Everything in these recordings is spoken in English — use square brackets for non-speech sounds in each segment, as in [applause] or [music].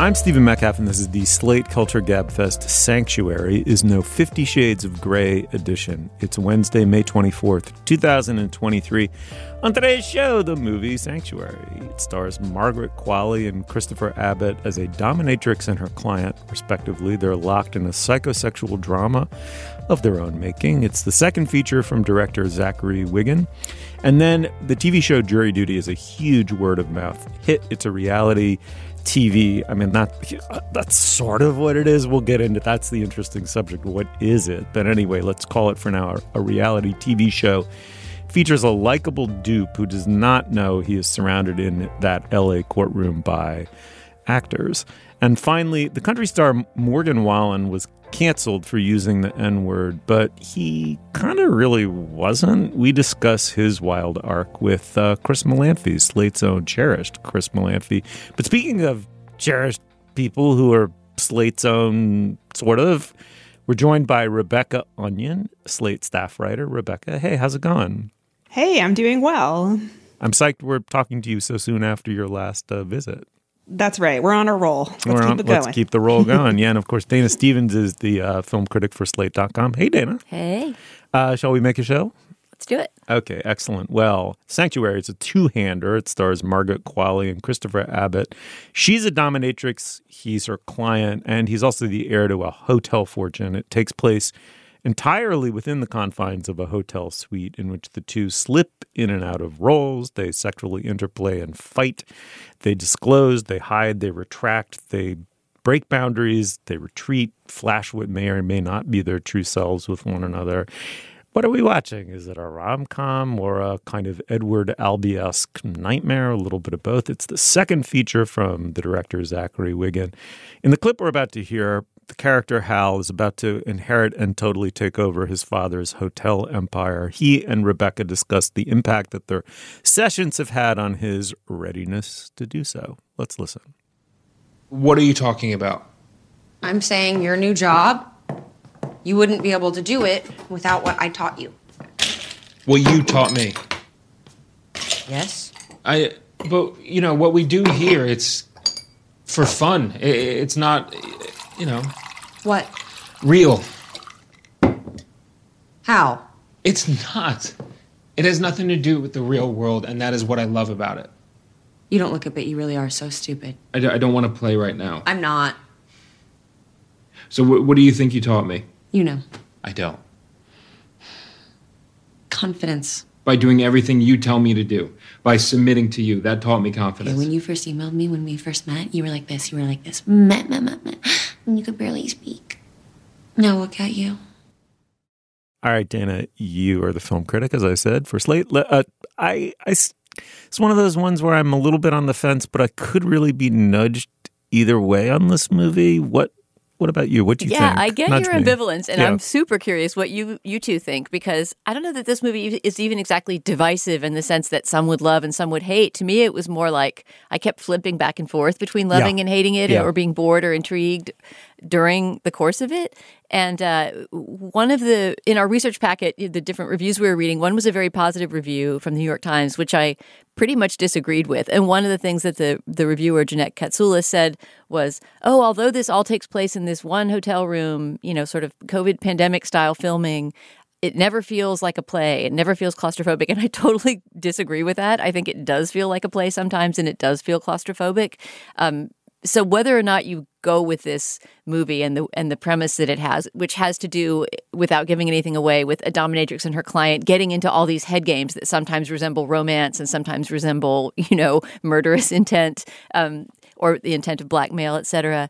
I'm Stephen Metcalf, and this is the Slate Culture Gabfest Sanctuary is no Fifty Shades of Grey edition. It's Wednesday, May 24th, 2023. On today's show, the movie Sanctuary. It stars Margaret Qualley and Christopher Abbott as a dominatrix and her client, respectively. They're locked in a psychosexual drama of their own making. It's the second feature from director Zachary Wigon. And then the TV show Jury Duty is a huge word of mouth hit. It's a reality TV. I mean, that that's sort of what it is. We'll get into that's the interesting subject. What is it? But anyway, let's call it for now a reality TV show. Features a likable dupe who does not know he is surrounded in that LA courtroom by actors. And finally, the country star Morgan Wallen was canceled for using the N word, but he kind of really wasn't. We discuss his wild arc with uh, Chris Molanphy, Slate's own cherished Chris Molanphy. But speaking of cherished people who are Slate's own sort of, we're joined by Rebecca Onion, Slate staff writer. Rebecca, hey, how's it going? Hey, I'm doing well. I'm psyched we're talking to you so soon after your last uh, visit. That's right. We're on a roll. Let's We're keep on, it going. Let's keep the roll [laughs] going. yeah, and of course, Dana Stevens is the uh, film critic for Slate.com. Hey, Dana. Hey. Uh, shall we make a show? Let's do it. Okay, excellent. Well, Sanctuary is a two-hander. It stars Margaret Qualley and Christopher Abbott. She's a dominatrix. He's her client, and he's also the heir to a hotel fortune. It takes place entirely within the confines of a hotel suite in which the two slip in and out of roles. They sexually interplay and fight. They disclose, they hide, they retract, they break boundaries, they retreat, flash what may or may not be their true selves with one another. What are we watching? Is it a rom com or a kind of Edward Albee nightmare? A little bit of both. It's the second feature from the director Zachary Wigon. In the clip we're about to hear, the character Hal is about to inherit and totally take over his father's hotel empire. He and Rebecca discuss the impact that their sessions have had on his readiness to do so. Let's listen. What are you talking about? I'm saying your new job, you wouldn't be able to do it without what I taught you. What you taught me. Yes? I, but, you know, what we do here, it's for fun. It's not, you know. What? Real. How? It's not. It has nothing to do with the real world, and that is what I love about it. You don't look it, but you really are so stupid. I, d- I don't want to play right now. I'm not. So, wh- what do you think you taught me? You know. I don't. Confidence. By doing everything you tell me to do, by submitting to you, that taught me confidence. Okay, when you first emailed me, when we first met, you were like this. You were like this. Meh, meh, meh, meh you could barely speak. Now look at you. All right, Dana, you are the film critic, as I said, for Slate. Uh, I, I, it's one of those ones where I'm a little bit on the fence, but I could really be nudged either way on this movie. What what about you? What do you yeah, think? Yeah, I get Nudge your me. ambivalence, and Yeah. I'm super curious what you you two think because I don't know that this movie is even exactly divisive in the sense that some would love and some would hate. To me, it was more like I kept flipping back and forth between loving Yeah. and hating it, or being bored or intrigued. During the course of it. And uh, one of the, in our research packet, the different reviews we were reading, one was a very positive review from the New York Times, which I pretty much disagreed with. And one of the things that the, the reviewer, Jeannette Catsoulis, said was, oh, although this all takes place in this one hotel room, you know, sort of COVID pandemic style filming, it never feels like a play. It never feels claustrophobic. And I [laughs] totally disagree with that. I think it does feel like a play sometimes and it does feel claustrophobic. Um, so whether or not you go with this movie and the and the premise that it has, which has to do without giving anything away with a dominatrix and her client getting into all these head games that sometimes resemble romance and sometimes resemble you know murderous [laughs] intent um, or the intent of blackmail, etc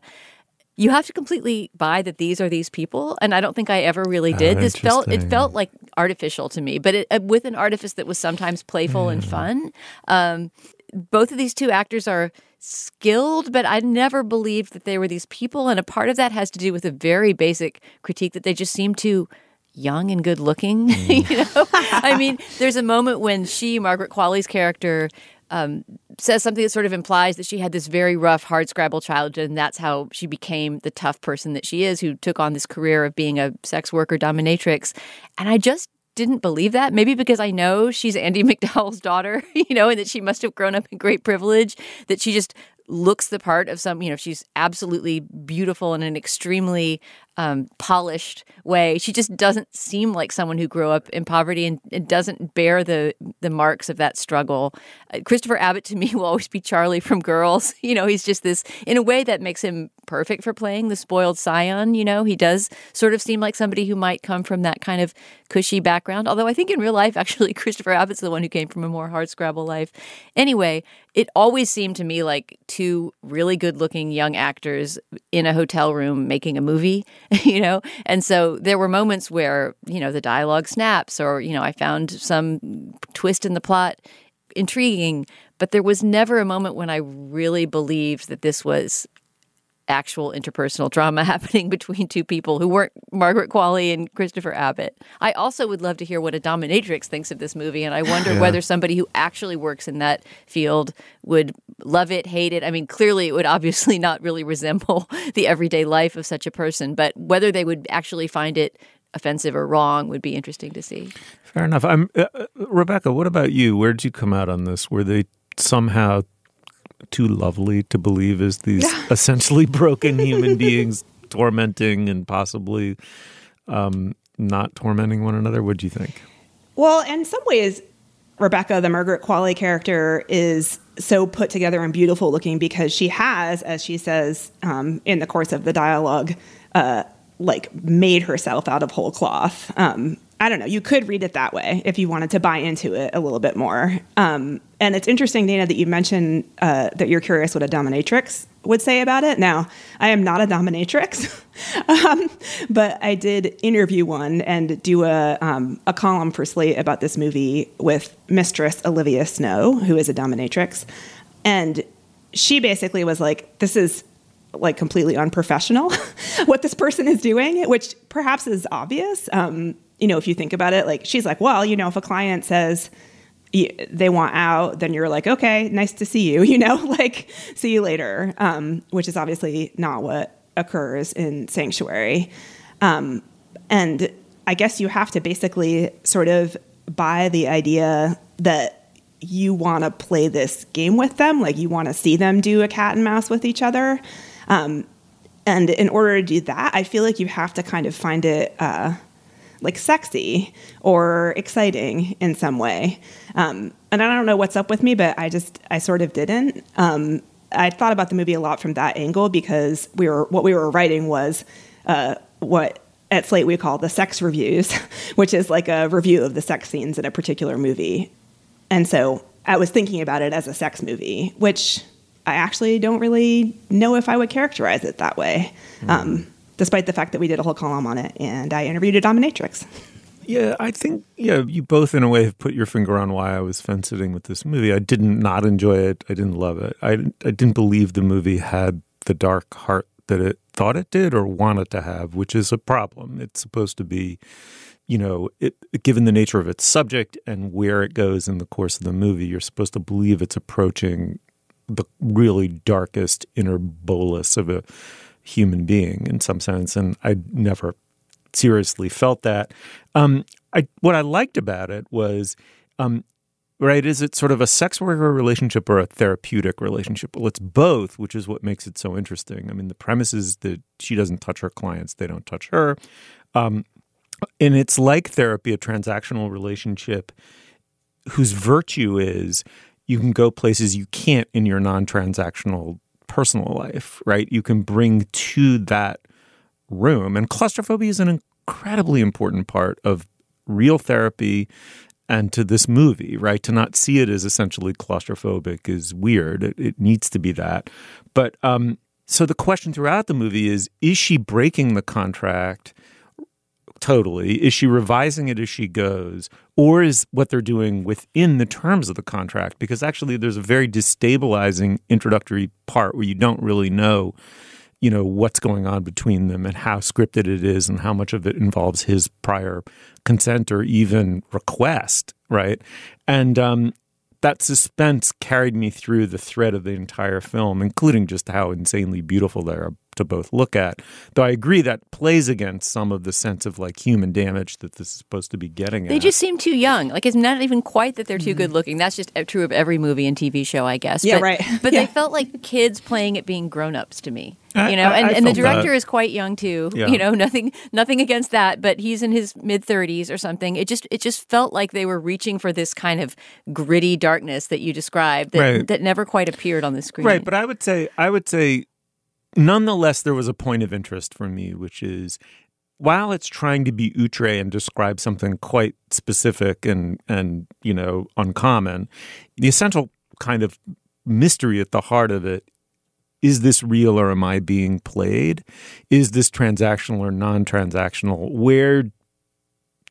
you have to completely buy that these are these people and i don't think i ever really did. Oh, this felt it felt like artificial to me but it, uh, with an artifice that was sometimes playful and fun. Um, both of these two actors are skilled but i never believed that they were these people and a part of that has to do with a very basic critique that they just seem too young and good looking [laughs] mm. you know i mean there's a moment when she margaret qualley's character um, says something that sort of implies that she had this very rough, hard scrabble childhood, and that's how she became the tough person that she is, who took on this career of being a sex worker dominatrix. And I just didn't believe that. Maybe because I know she's Andie [laughs] MacDowell's daughter, you know, and that she must have grown up in great privilege, that she just looks the part of some, you know, she's absolutely beautiful and an extremely um, polished way. She just doesn't seem like someone who grew up in poverty and, and doesn't bear the the marks of that struggle. Uh, Christopher Abbott to me will always be Charlie from Girls. [laughs] You know, he's just this in a way that makes him perfect for playing the spoiled scion. You know, he does sort of seem like somebody who might come from that kind of cushy background. Although I think in real life, [laughs] actually, Christopher Abbott's the one who came from a more hard scrabble life. Anyway, it always seemed to me like two really good looking young actors in a hotel room making a movie [laughs] you know? And so there were moments where, you know, the dialogue snaps or, you know, I found some twist in the plot intriguing, but there was never a moment when I really believed that this was actual interpersonal drama [laughs] happening between two people who weren't Margaret Qualley and Christopher Abbott. I also would love to hear what a dominatrix thinks of this movie, and I wonder yeah. whether somebody who actually works in that field would love it, hate it. I mean, clearly it would obviously not really resemble [laughs] the everyday life of such a person, but whether they would actually find it offensive or wrong would be interesting to see. Fair enough. I'm uh, uh Rebecca. What about you? Where did you come out on this? Were they somehow too lovely to believe is these [laughs] essentially broken human beings tormenting and possibly um, not tormenting one another. What do you think? Well, in some ways, Rebecca, the Margaret Qualley character, is so put together and beautiful looking because she has, as she says um, in the course of the dialogue, uh, like made herself out of whole cloth. Um, I don't know. You could read it that way if you wanted to buy into it a little bit more. Um, and it's interesting, Dana, that you mentioned uh, that you're curious what a dominatrix would say about it. Now, I am not a dominatrix, [laughs] um, but I did interview one and do a, um, a column for Slate about this movie with Mistress Olivia Snow, who is a dominatrix. And she basically was like, this is like completely unprofessional [laughs] what this person is doing, which perhaps is obvious. Um, you know, if you think about it, like she's like, well, you know, if a client says they want out, then you're like, okay, nice to see you, [laughs] you know, [laughs] like see you later, um, which is obviously not what occurs in Sanctuary. Um, and I guess you have to basically sort of buy the idea that you want to play this game with them, like you want to see them do a cat and mouse with each other. Um, and in order to do that, I feel like you have to kind of find it. Uh, like sexy or exciting in some way. Um, and I don't know what's up with me, but I just I sort of didn't. Um, I thought about the movie a lot from that angle because we were what we were writing was uh, what at Slate we call the sex reviews, [laughs] which is like a review of the sex scenes in a particular movie. And so I was thinking about it as a sex movie, which I actually don't really know if I would characterize it that way. Mm. Um, despite the fact that we did a whole column on it and I interviewed a dominatrix. Yeah, I think yeah, you both in a way have put your finger on why I was fence sitting with this movie. I didn't not enjoy it. I didn't love it. I I didn't believe the movie had the dark heart that it thought it did or wanted to have, which is a problem. It's supposed to be, you know, it, given the nature of its subject and where it goes in the course of the movie, you're supposed to believe it's approaching the really darkest inner bolus of a human being in some sense, and I never seriously felt that. Um, I what I liked about it was. Um, right? Is it sort of a sex worker relationship or a therapeutic relationship? Well, it's both, which is what makes it so interesting. I mean, the premise is that she doesn't touch her clients, they don't touch her. Um, and it's like therapy, a transactional relationship whose virtue is you can go places you can't in your non transactional personal life, right? You can bring to that room. And claustrophobia is an incredibly important part of real therapy and to this movie, right? To not see it as essentially claustrophobic is weird. It, it needs to be that. But um, so the question throughout the movie is is she breaking the contract? Totally. Is she revising it as she goes? Or is what they're doing within the terms of the contract? Because actually, there's a very destabilizing introductory part where you don't really know you know what's going on between them and how scripted it is and how much of it involves his prior consent or even request right and um, that suspense carried me through the thread of the entire film including just how insanely beautiful they are to both look at. Though I agree that plays against some of the sense of like human damage that this is supposed to be getting they at. just seem too young. Like it's not even quite that they're too mm-hmm. good looking. That's just uh, true of every movie and TV show, I guess. Yeah, but, right. [laughs] But Yeah. they felt like kids playing at being grown ups to me. I- You know, I- and, I and the director that. is quite young too. Yeah. You know, [laughs] nothing nothing against that, but he's in his mid thirties or something. It just it just felt like they were reaching for this kind of gritty darkness that you described that, Right. that never quite appeared on the screen. Right, but I would say I would say nonetheless there was a point of interest for me, which is while it's trying to be outre and describe something quite specific and and you know uncommon, the essential kind of mystery at the heart of it is this real or am I being played? Is this transactional or non-transactional? Where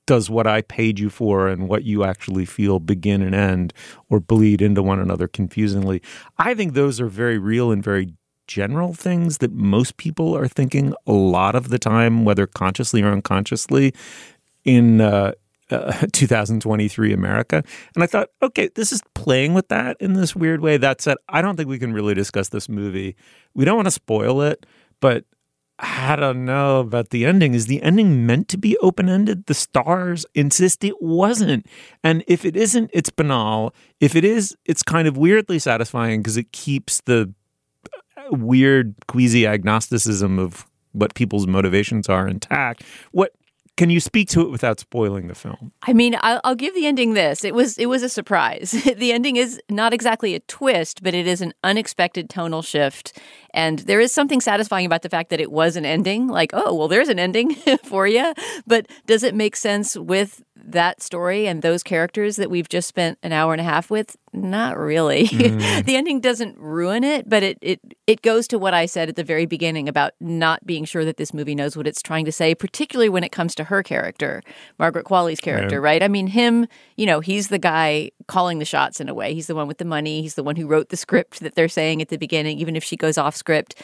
does what I paid you for and what you actually feel begin and end or bleed into one another confusingly? I think those are very real and very general things that most people are thinking a lot of the time, whether consciously or unconsciously, in uh, uh, [laughs] 2023 America. And I thought, okay, this is playing with that in this weird way. That said, I don't think we can really discuss this movie. We don't want to spoil it, but I don't know about the ending. Is the ending meant to be open ended? The stars insist it wasn't. And if it isn't, it's banal. If it is, it's kind of weirdly satisfying because it keeps the weird queasy agnosticism of what people's motivations are intact. What can you speak to it without spoiling the film? I mean, I'll, I'll give the ending this. It was it was a surprise. [laughs] the ending is not exactly a twist, but it is an unexpected tonal shift, and there is something satisfying about the fact that it was an ending. Like, oh, well, there's an ending [laughs] for you. But does it make sense with that story and those characters that we've just spent an hour and a half with? Not really. Mm. [laughs] the ending doesn't ruin it, but it, it it goes to what I said at the very beginning about not being sure that this movie knows what it's trying to say, particularly when it comes to her character, Margaret Qualley's character, right? I mean, him, you know, he's the guy calling the shots in a way. He's the one with the money. He's the one who wrote the script that they're saying at the beginning, even if she goes off script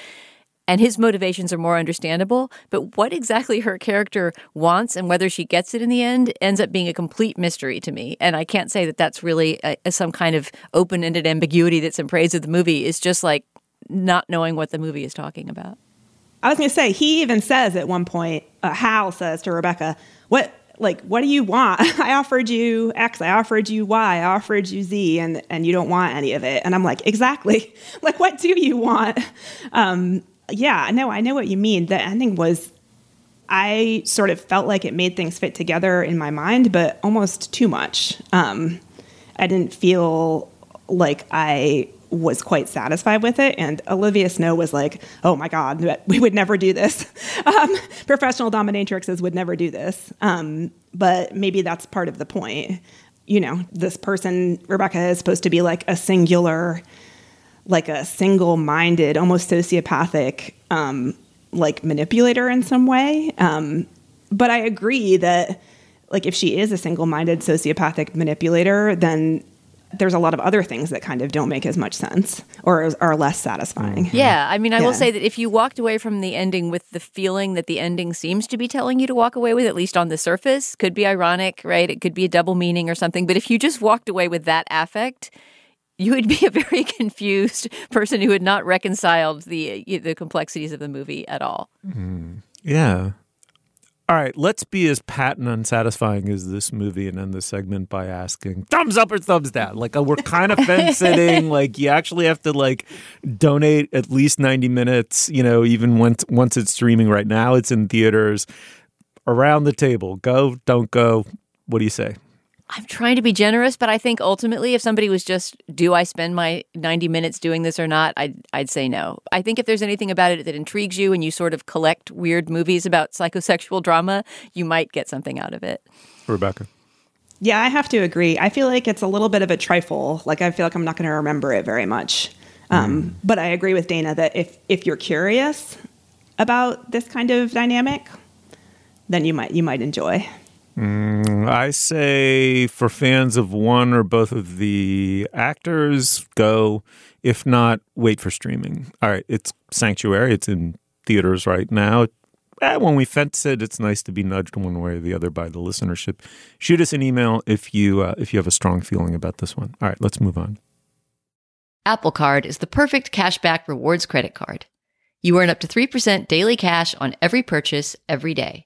and his motivations are more understandable. But what exactly her character wants and whether she gets it in the end ends up being a complete mystery to me. And I can't say that that's really a, some kind of open ended ambiguity that's in praise of the movie. It's just like not knowing what the movie is talking about. I was going to say, he even says at one point, uh, Hal says to Rebecca, "What, like, what do you want? [laughs] I offered you X, I offered you Y, I offered you Z, and and you don't want any of it." And I'm like, "Exactly. [laughs] like, what do you want?" Um, yeah, know, I know what you mean. The ending was, I sort of felt like it made things fit together in my mind, but almost too much. Um, I didn't feel like I was quite satisfied with it. And Olivia Snow was like, oh my God, we would never do this. [laughs] Um, professional dominatrixes would never do this. Um, but maybe that's part of the point. You know, this person, Rebecca, is supposed to be like a singular, like a single minded, almost sociopathic, um, like manipulator in some way. Um, but I agree that, like, if she is a single minded sociopathic manipulator, then there's a lot of other things that kind of don't make as much sense or are less satisfying. Yeah, I mean, I will say that if you walked away from the ending with the feeling that the ending seems to be telling you to walk away with, at least on the surface, could be ironic, right? It could be a double meaning or something. But if you just walked away with that affect, you would be a very [laughs] confused person who had not reconciled the the complexities of the movie at all. Mm, yeah. All right, let's be as pat and unsatisfying as this movie and end the segment by asking thumbs up or thumbs down. Like uh, we're kind of fence [laughs] sitting. like you actually have to like donate at least ninety minutes. You know, even once once it's streaming. Right now, it's in theaters. Around the table, go, don't go. What do you say? I'm trying to be generous, but I think ultimately, if somebody was just, do I spend my 90 minutes doing this or not? I'd, I'd say no. I think if there's anything about it that intrigues you and you sort of collect weird movies about psychosexual drama, you might get something out of it. Rebecca. Yeah, I have to agree. I feel like it's a little bit of a trifle. Like I feel like I'm not going to remember it very much. Um, mm. But I agree with Dana that if if you're curious about this kind of dynamic, then you might you might enjoy. Mm, I say for fans of one or both of the actors, go. If not, wait for streaming. All right, it's Sanctuary. It's in theaters right now. Eh, when we fence it, it's nice to be nudged one way or the other by the listenership. Shoot us an email if you uh, if you have a strong feeling about this one. All right, let's move on. Apple Card is the perfect cashback rewards credit card. You earn up to 3% daily cash on every purchase every day.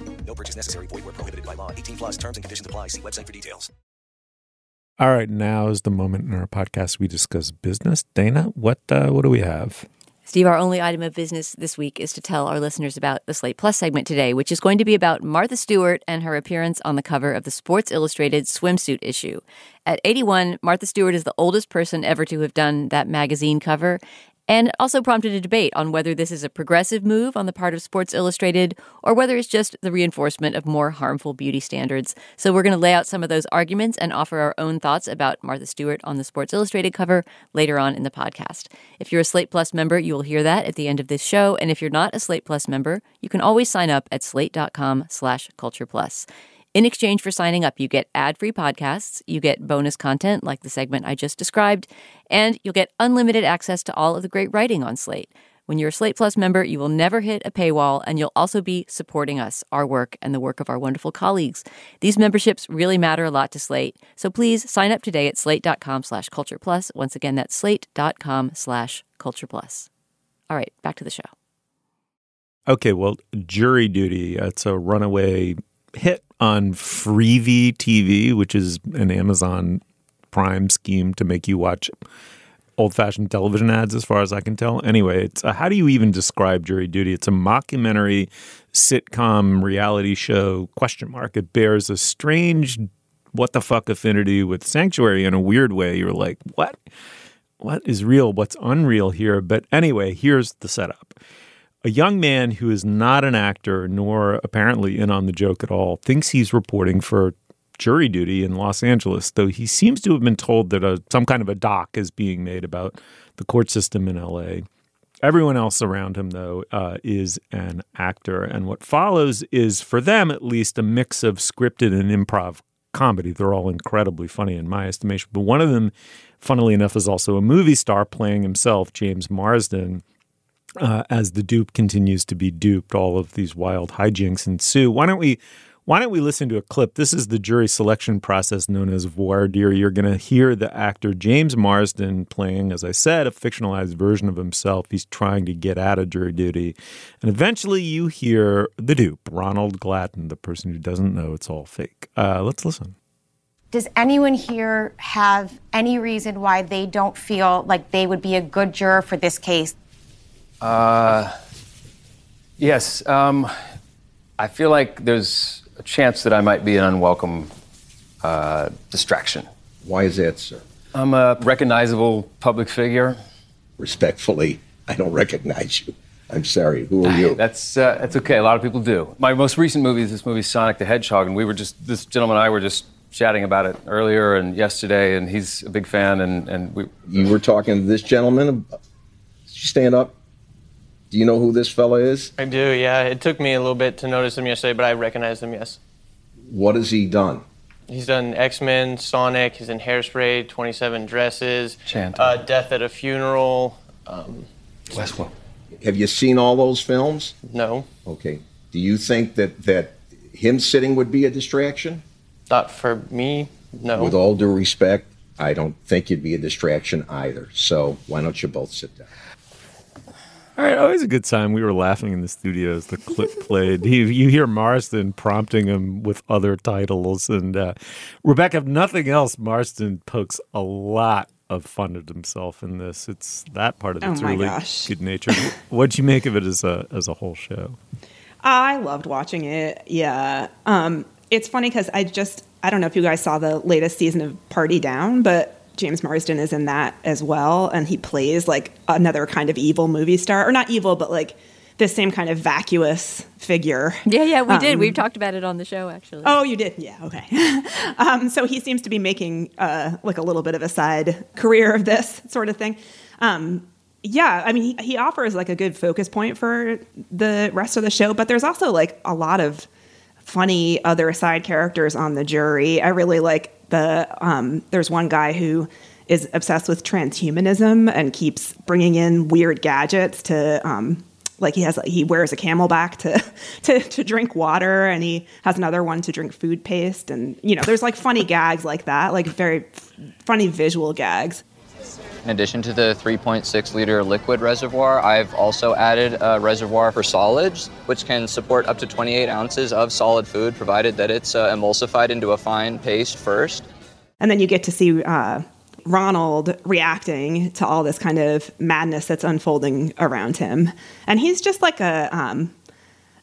No purchase necessary. Void where prohibited by law. 18 plus terms and conditions apply. See website for details. All right. Now is the moment in our podcast we discuss business. Dana, what, uh, what do we have? Steve, our only item of business this week is to tell our listeners about the Slate Plus segment today, which is going to be about Martha Stewart and her appearance on the cover of the Sports Illustrated swimsuit issue. At 81, Martha Stewart is the oldest person ever to have done that magazine cover, and also prompted a debate on whether this is a progressive move on the part of Sports Illustrated or whether it's just the reinforcement of more harmful beauty standards. So we're going to lay out some of those arguments and offer our own thoughts about Martha Stewart on the Sports Illustrated cover later on in the podcast. If you're a Slate Plus member, you will hear that at the end of this show. And if you're not a Slate Plus member, you can always sign up at slate.com slash culture plus. In exchange for signing up, you get ad free podcasts, you get bonus content like the segment I just described, and you'll get unlimited access to all of the great writing on Slate. When you're a Slate Plus member, you will never hit a paywall, and you'll also be supporting us, our work, and the work of our wonderful colleagues. These memberships really matter a lot to Slate, so please sign up today at slate.com slash culture plus. Once again, that's slate.com slash culture plus. All right, back to the show. Okay, well, jury duty. Uh, it's a runaway hit on Freevee TV, which is an Amazon Prime scheme to make you watch old-fashioned television ads, as far as I can tell. Anyway, it's uh, how do you even describe Jury Duty? It's a mockumentary sitcom reality show. Question mark. It bears a strange what the fuck affinity with Sanctuary in a weird way. You're like, what? What is real? What's unreal here? But anyway, here's the setup. A young man who is not an actor nor apparently in on the joke at all thinks he's reporting for jury duty in Los Angeles, though he seems to have been told that a, some kind of a doc is being made about the court system in LA. Everyone else around him, though, uh, is an actor. And what follows is, for them at least, a mix of scripted and improv comedy. They're all incredibly funny in my estimation. But one of them, funnily enough, is also a movie star playing himself, James Marsden uh, as the dupe continues to be duped, all of these wild hijinks ensue. Why don't we? Why don't we listen to a clip? This is the jury selection process known as voir dire. You're going to hear the actor James Marsden playing, as I said, a fictionalized version of himself. He's trying to get out of jury duty. And eventually you hear the dupe, Ronald Gladden, the person who doesn't know it's all fake. Uh, let's listen. Does anyone here have any reason why they don't feel like they would be a good juror for this case? Uh, yes. Um, I feel like there's a chance that I might be an unwelcome uh, distraction. Why is that, sir? I'm a recognizable public figure. Respectfully, I don't recognize you. I'm sorry. Who are [laughs] you? That's uh, that's okay. A lot of people do. My most recent movie is this movie Sonic the Hedgehog, and we were just this gentleman and I were just chatting about it earlier and yesterday, and he's a big fan, and and we. You were talking to this gentleman. Did you stand up? Do you know who this fella is? I do, yeah. It took me a little bit to notice him yesterday, but I recognized him, yes. What has he done? He's done X Men, Sonic, he's in Hairspray, 27 Dresses, Chanting. uh, Death at a Funeral. Um, Last one. Have you seen all those films? no, Okay. Do you think that that him sitting would be a distraction? not for me, no. With all due respect, I don't think it'd be a distraction either. So why don't you both sit down? All right, always a good time. We were laughing in the studio as the clip [laughs] played. You, you hear Marsden prompting him with other titles, and uh, Rebecca. If nothing else, Marsden pokes a lot of fun at himself in this. It's that part of Oh it's my really gosh. good natured. [laughs] What'd you make of it as a as a whole show? I loved watching it. Yeah. Um, it's funny because I just, I don't know if you guys saw the latest season of Party Down, but James Marsden is in that as well. And he plays like another kind of evil movie star, or not evil, but like this same kind of vacuous figure. Yeah, yeah, we did. Um, We've talked about it on the show, actually. Oh, you did? Yeah, okay. [laughs] um, so he seems to be making uh, like a little bit of a side career of this sort of thing. Um, yeah, I mean, he, he offers like a good focus point for the rest of the show, but there's also like a lot of funny other side characters on the jury. I really like the, um, there's one guy who is obsessed with transhumanism and keeps bringing in weird gadgets to, um, like he has he wears a CamelBak to, [laughs] to to drink water and he has another one to drink food paste and you know there's like funny gags like that like very f- funny visual gags In addition to the 3.6 liter liquid reservoir, I've also added a reservoir for solids, which can support up to 28 ounces of solid food, provided that it's uh, emulsified into a fine paste first. and then you get to see uh, Ronald reacting to all this kind of madness that's unfolding around him and he's just like a um,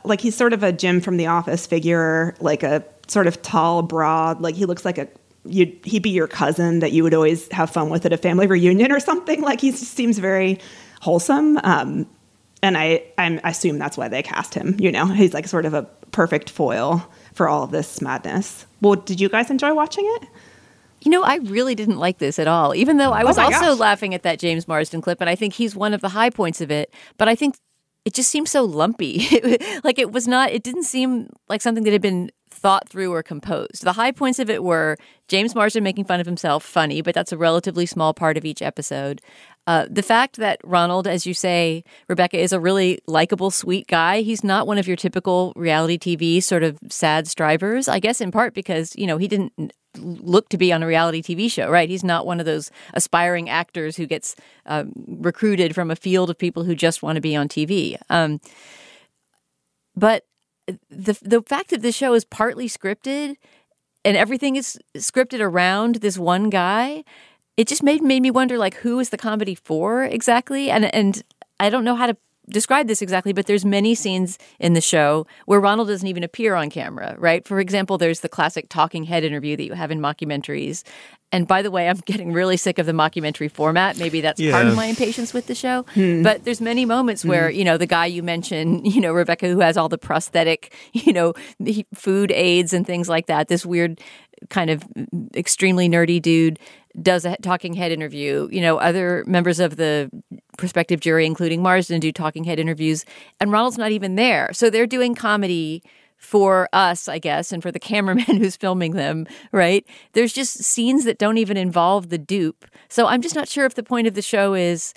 like he's sort of a Jim from the office figure like a sort of tall broad like he looks like a you'd he'd be your cousin that you would always have fun with at a family reunion or something. Like he just seems very wholesome. Um, and I I'm, I assume that's why they cast him. You know, he's like sort of a perfect foil for all of this madness. Well, did you guys enjoy watching it? You know, I really didn't like this at all, even though I Oh was my also gosh. laughing at that James Marsden clip, and I think he's one of the high points of it. But I think it just seems so lumpy. [laughs] like it was not, it didn't seem like something that had been thought through or composed. The high points of it were James Marsden making fun of himself, funny, but that's a relatively small part of each episode. Uh, the fact that Ronald, as you say, Rebecca, is a really likable, sweet guy. He's not one of your typical reality TV sort of sad strivers. I guess in part because you know he didn't look to be on a reality TV show, right? He's not one of those aspiring actors who gets um, recruited from a field of people who just want to be on TV. Um, but the the fact that the show is partly scripted and everything is scripted around this one guy, it just made made me wonder like who is the comedy for exactly? And and I don't know how to describe this exactly, but there's many scenes in the show where Ronald doesn't even appear on camera, right? For example, there's the classic talking head interview that you have in mockumentaries. And by the way, I'm getting really sick of the mockumentary format. Maybe that's part of my impatience with the show. Hmm. But there's many moments where, you know, the guy you mentioned, [laughs] you know, Rebecca, who has all the prosthetic, [laughs] you know, food aids and things like that, this weird kind of extremely nerdy dude does a talking head interview. You know, other members of the prospective jury, including Marsden, do talking head interviews, and Ronald's not even there. So they're doing comedy for us, I guess, and for the cameraman [laughs] who's filming them, right? There's just scenes that don't even involve the dupe. So I'm just not sure if the point of the show is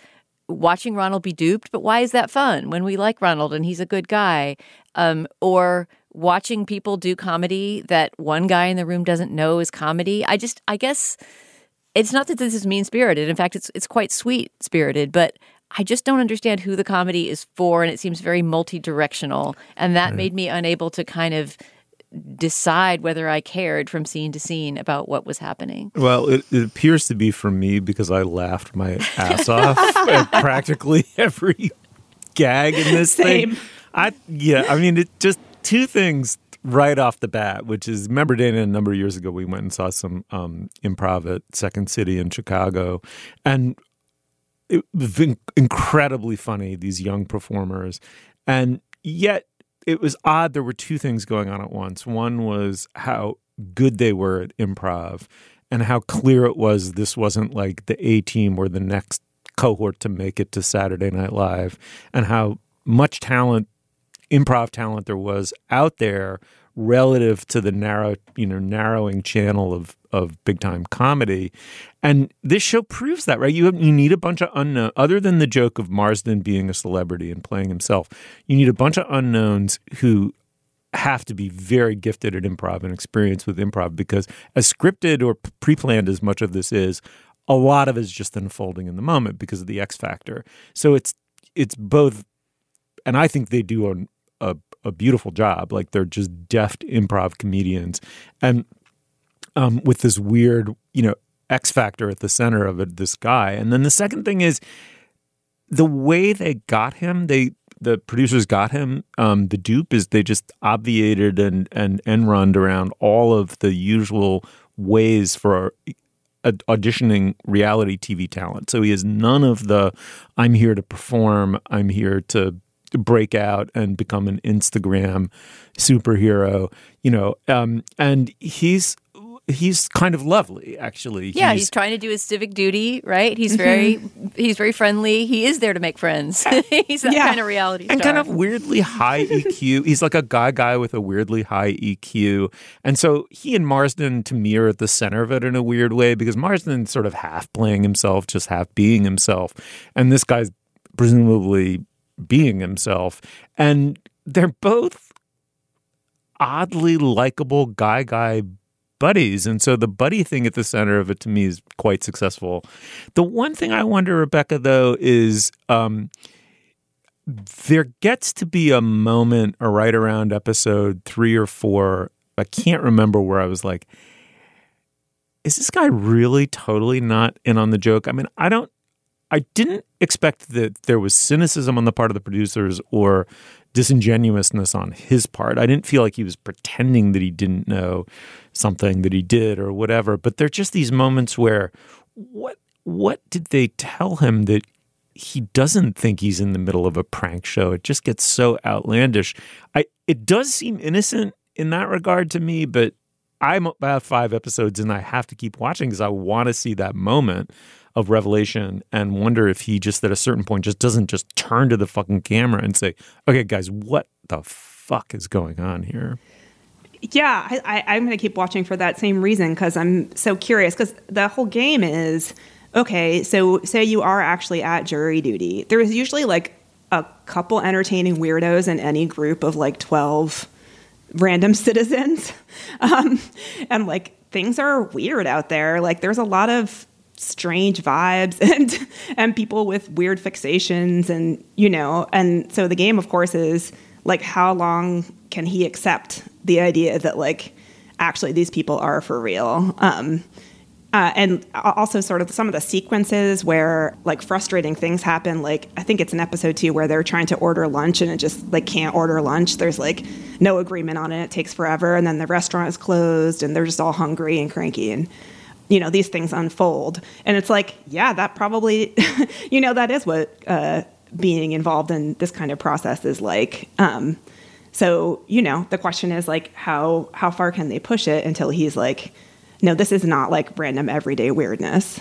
watching Ronald be duped, but why is that fun when we like Ronald and he's a good guy? Um, or watching people do comedy that one guy in the room doesn't know is comedy. I just, I guess it's not that this is mean spirited. In fact, it's it's quite sweet spirited, but I just don't understand who the comedy is for, and it seems very multi directional, and that made me unable to kind of decide whether I cared from scene to scene about what was happening. Well, it, it appears to be for me because I laughed my ass off at [laughs] practically every gag in this Same. thing. I yeah, I mean it just two things right off the bat, which is remember Dana a number of years ago we went and saw some um, improv at Second City in Chicago, and it was incredibly funny. These young performers, and yet it was odd. There were two things going on at once. One was how good they were at improv, and how clear it was this wasn't like the A team or the next cohort to make it to Saturday Night Live, and how much talent improv talent there was out there relative to the narrow, you know, narrowing channel of of big time comedy. And this show proves that, right? You have, you need a bunch of unknown other than the joke of Marsden being a celebrity and playing himself. You need a bunch of unknowns who have to be very gifted at improv and experienced with improv because as scripted or pre-planned as much of this is, a lot of it is just unfolding in the moment because of the X factor. So it's it's both and I think they do a, a, a beautiful job. Like they're just deft improv comedians, and um, with this weird, you know, X factor at the center of it. This guy, and then the second thing is the way they got him. They the producers got him. Um, the dupe is they just obviated and and and runned around all of the usual ways for auditioning reality TV talent. So he has none of the I'm here to perform, I'm here to break out and become an Instagram superhero, you know. Um, and he's he's kind of lovely, actually. Yeah, he's, he's, trying to do his civic duty, right? He's very he's very friendly. He is there to make friends. [laughs] [laughs] he's that yeah. kind of reality star. And kind of weirdly high EQ. [laughs] he's like a guy guy with a weirdly high EQ. And so he and Marsden to me are at the center of it in a weird way because Marsden's sort of half playing himself, just half being himself. And this guy's presumably being himself. And they're both oddly likable guy guy buddies. And so the buddy thing at the center of it to me is quite successful. The one thing I wonder, Rebecca, though, is um, there gets to be a moment or right around episode three or four. I can't remember where I was like, is this guy really totally not in on the joke? I mean, I don't I didn't expect that there was cynicism on the part of the producers or disingenuousness on his part. I didn't feel like he was pretending that he didn't know something that he did or whatever. But there are just these moments where what what did they tell him that he doesn't think he's in the middle of a prank show? It just gets so outlandish. I it does seem innocent in that regard to me, but I'm about five episodes and I have to keep watching because I want to see that moment of revelation and wonder if he just at a certain point just doesn't just turn to the fucking camera and say, "Okay, guys, what the fuck is going on here?" Yeah, I, I, am going to keep watching for that same reason because I'm so curious. Because the whole game is okay. So say you are actually at jury duty. There is usually like a couple entertaining weirdos in any group of like twelve random [laughs] citizens, um, and like things are weird out there. Like there's a lot of strange vibes [laughs] and and people with weird fixations and you know and so the game of course is like how long can he accept the idea that like actually these people are for real? Um, uh, and also sort of some of the sequences where like frustrating things happen. Like i think it's an episode two where they're trying to order lunch and it just like can't order lunch. There's like no agreement on it. It takes forever. And then the restaurant is closed and they're just all hungry and cranky. And you know these things unfold. And it's like yeah that probably [laughs] you know that is what uh, being involved in this kind of process is like. Um, so you know the question is like how how far can they push it until he's like no this is not like random everyday weirdness.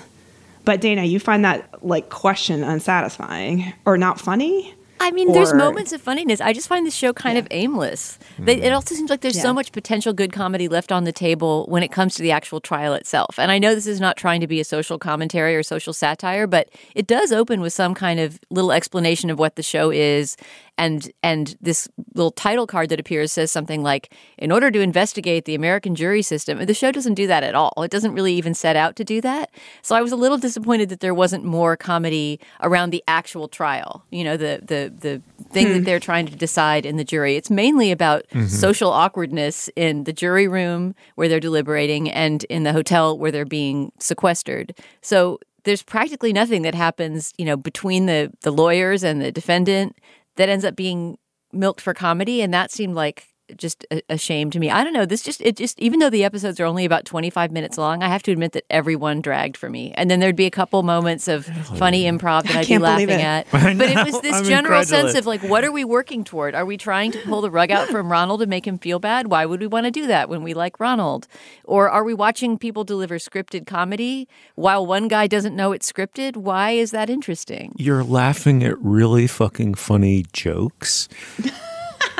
But dana you find that like question unsatisfying or not funny I mean, or, there's moments of funniness. I just find the show kind yeah. of aimless. Mm-hmm. It also seems like there's yeah. so much potential good comedy left on the table when it comes to the actual trial itself. And I know this is not trying to be a social commentary or social satire, but it does open with some kind of little explanation of what the show is and and this little title card that appears says something like in order to investigate the american jury system the show doesn't do that at all. It doesn't really even set out to do that. So i was a little disappointed that there wasn't more comedy around the actual trial you know the the the thing hmm. that they're trying to decide in the jury. It's mainly about mm-hmm. social awkwardness in the jury room where they're deliberating and in the hotel where they're being sequestered. So there's practically nothing that happens, you know, between the the lawyers and the defendant that ends up being milked for comedy and that seemed like just a, a shame to me. I don't know. This just it just even though the episodes are only about 25 minutes long, I have to admit that everyone dragged for me. And then there'd be a couple moments of oh, funny improv that I'd be laughing at. [laughs] I But it know. was this I'm general sense of like, what are we working toward? Are we trying to pull the rug out from Ronald to make him feel bad? Why would we want to do that when we like Ronald? Or are we watching people deliver scripted comedy while one guy doesn't know it's scripted? Why is that interesting? You're laughing at really fucking funny jokes. [laughs]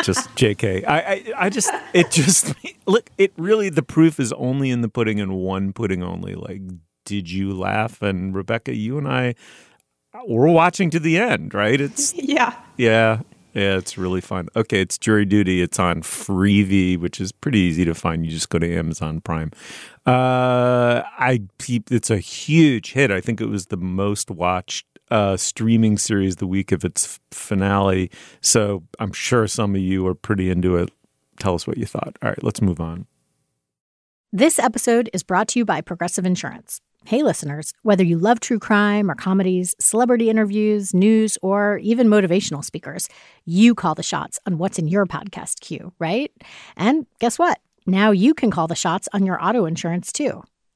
just JK. I, I I just it just look it really the proof is only in the pudding and one pudding only. Like, did you laugh? And Rebecca, you and I we're watching to the end, right? It's [laughs] Yeah. yeah. Yeah, it's really fun. Okay, it's jury duty. It's on Freevee, which is pretty easy to find. You just go to Amazon Prime. Uh, I. It's a huge hit. I think it was the most watched uh, streaming series the week of its finale. So I'm sure some of you are pretty into it. Tell us what you thought. All right, let's move on. This episode is brought to you by Progressive Insurance. Hey, listeners, whether you love true crime or comedies, celebrity interviews, news, or even motivational speakers, you call the shots on what's in your podcast queue, right? And guess what? Now you can call the shots on your auto insurance too.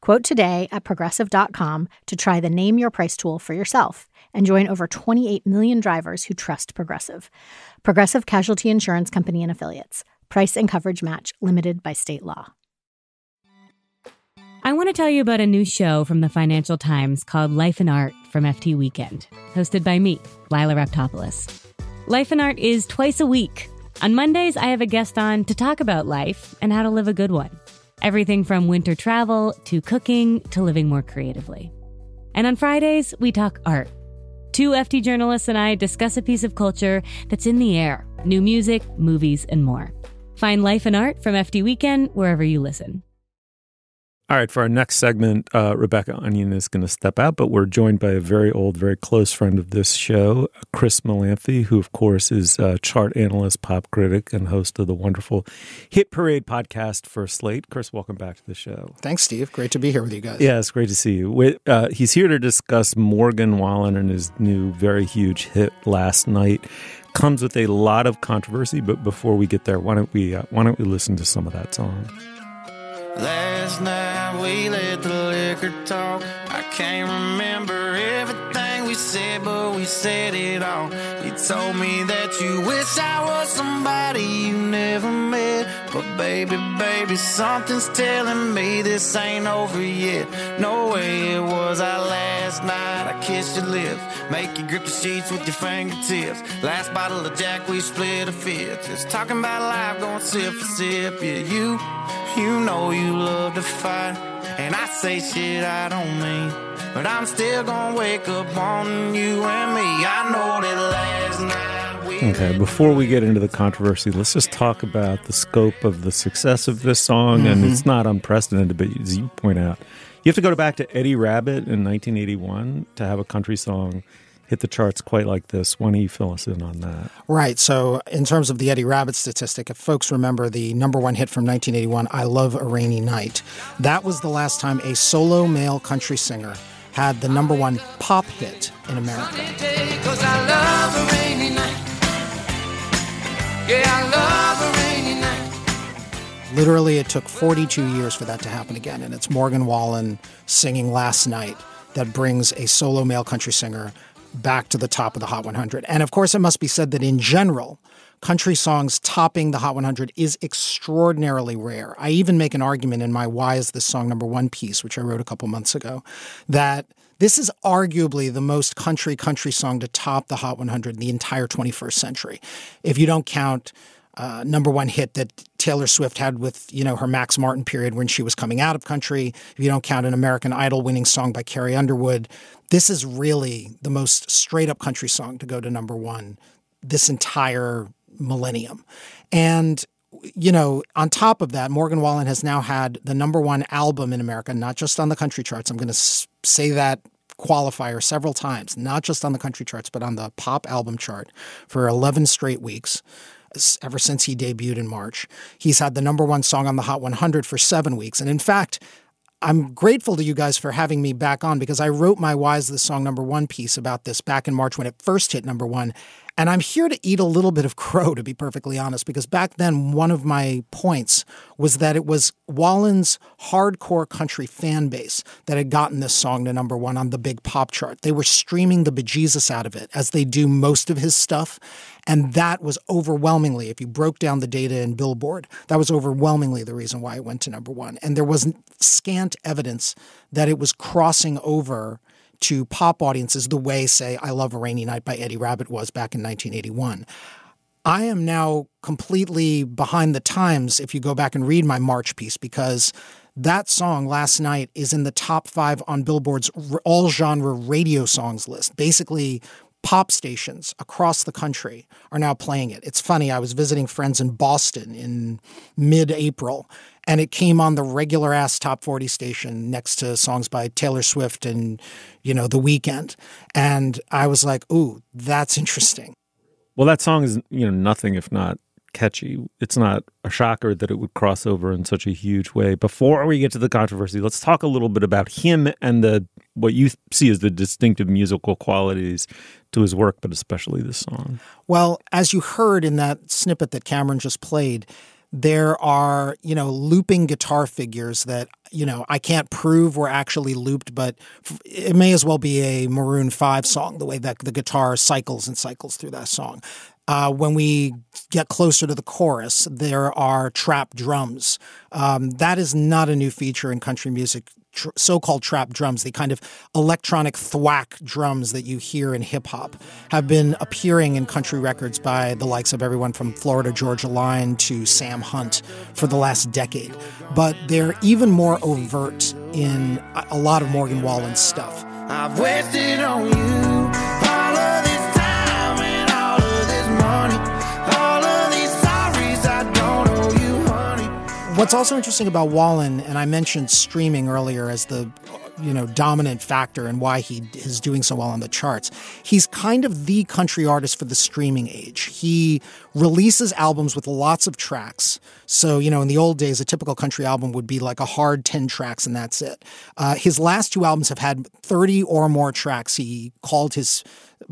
Quote today at progressive.com to try the Name Your Price tool for yourself and join over 28 million drivers who trust Progressive. Progressive Casualty Insurance Company and Affiliates. Price and coverage match limited by state law. I want to tell you about a new show from the Financial Times called Life and Art from FT Weekend, hosted by me, Lila Raptopoulos. Life and Art is twice a week. On Mondays, I have a guest on to talk about life and how to live a good one. Everything from winter travel to cooking to living more creatively. And on Fridays, we talk art. Two FT journalists and I discuss a piece of culture that's in the air new music, movies, and more. Find Life and Art from FT Weekend wherever you listen. All right, for our next segment, uh, Rebecca Onion is going to step out, but we're joined by a very old, very close friend of this show, Chris Molanphy, who, of course, is a chart analyst, pop critic, and host of the wonderful Hit Parade podcast for Slate. Chris, welcome back to the show. Thanks, Steve. Great to be here with you guys. Yeah, it's great to see you. Uh, he's here to discuss Morgan Wallen and his new, very huge hit last night. Comes with a lot of controversy, but before we get there, why don't we uh, why don't we listen to some of that song? Last night we let the liquor talk. I can't remember said, but we said it all. You told me that you wish I was somebody you never met. But baby, baby, something's telling me this ain't over yet. No way it was our last night. I kissed your lips, make you grip the sheets with your fingertips. Last bottle of Jack, we split a fifth. Just talking about life, going sip for sip. Yeah, you, you know you love to fight. And I say shit I don't mean. But I'm still gonna wake up on you and me. I know that last night we. Okay, before we get into the controversy, let's just talk about the scope of the success of this song. And Mhm. it's not unprecedented, but as you point out, you have to go back to Eddie Rabbitt in 1981 to have a country song hit the charts quite like this. Why don't you fill us in on that? Right. So, in terms of the Eddie Rabbitt statistic, if folks remember the number one hit from 1981, I Love a Rainy Night, that was the last time a solo male country singer had the number one pop hit in America. Cause I love a rainy night. Yeah, I love a rainy night. Literally, it took 42 years for that to happen again. And it's Morgan Wallen singing Last Night that brings a solo male country singer back to the top of the Hot 100. And of course, it must be said that in general, country songs topping the Hot 100 is extraordinarily rare. I even make an argument in my Why Is This Song Number One piece, which I wrote a couple months ago, that this is arguably the most country country song to top the Hot 100 in the entire 21st century. If you don't count uh, number one hit that Taylor Swift had with you know her Max Martin period when she was coming out of country. If you don't count an American Idol winning song by Carrie Underwood, this is really the most straight up country song to go to number one this entire millennium. And you know, on top of that, Morgan Wallen has now had the number one album in America, not just on the country charts. I'm going to say that qualifier several times, not just on the country charts, but on the pop album chart for 11 straight weeks ever since he debuted in March. He's had the number one song on the Hot 100 for seven weeks. And in fact, I'm grateful to you guys for having me back on because I wrote my Is This Song Number One piece about this back in March when it first hit number one. And I'm here to eat a little bit of crow, to be perfectly honest, because back then, one of my points was that it was Wallen's hardcore country fan base that had gotten this song to number one on the big pop chart. They were streaming the bejesus out of it, as they do most of his stuff. And that was overwhelmingly, if you broke down the data in Billboard, that was overwhelmingly the reason why it went to number one. And there was scant evidence that it was crossing over to pop audiences the way, say, I Love a Rainy Night by Eddie Rabbitt was back in 1981. I am now completely behind the times if you go back and read my March piece because that song last night is in the top five on Billboard's all genre radio songs list. Basically, pop stations across the country are now playing it. It's funny, I was visiting friends in Boston in mid April, and it came on the regular ass top 40 station next to songs by Taylor Swift and, you know, The Weeknd. And I was like, ooh, that's interesting. Well, that song is, you know, nothing if not catchy. It's not a shocker that it would cross over in such a huge way. Before we get to the controversy, let's talk a little bit about him and the what you see as the distinctive musical qualities to his work, but especially this song. Well, as you heard in that snippet that Cameron just played, there are, you know, looping guitar figures that, you know, I can't prove were actually looped, but it may as well be a Maroon 5 song, the way that the guitar cycles and cycles through that song. Uh, when we get closer to the chorus, there are trap drums. Um, that is not a new feature in country music. Tr- so-called trap drums, the kind of electronic thwack drums that you hear in hip hop, have been appearing in country records by the likes of everyone from Florida Georgia Line to Sam Hunt for the last decade. But they're even more overt in a- lot of Morgan Wallen's stuff. I've wasted on you What's also interesting about Wallen, and I mentioned streaming earlier as the you know dominant factor and why he is doing so well on the charts. He's kind of the country artist for the streaming age. He releases albums with lots of tracks. So you know, in the old days, a typical country album would be like a hard ten tracks and that's it. Uh, his last two albums have had thirty or more tracks. He called his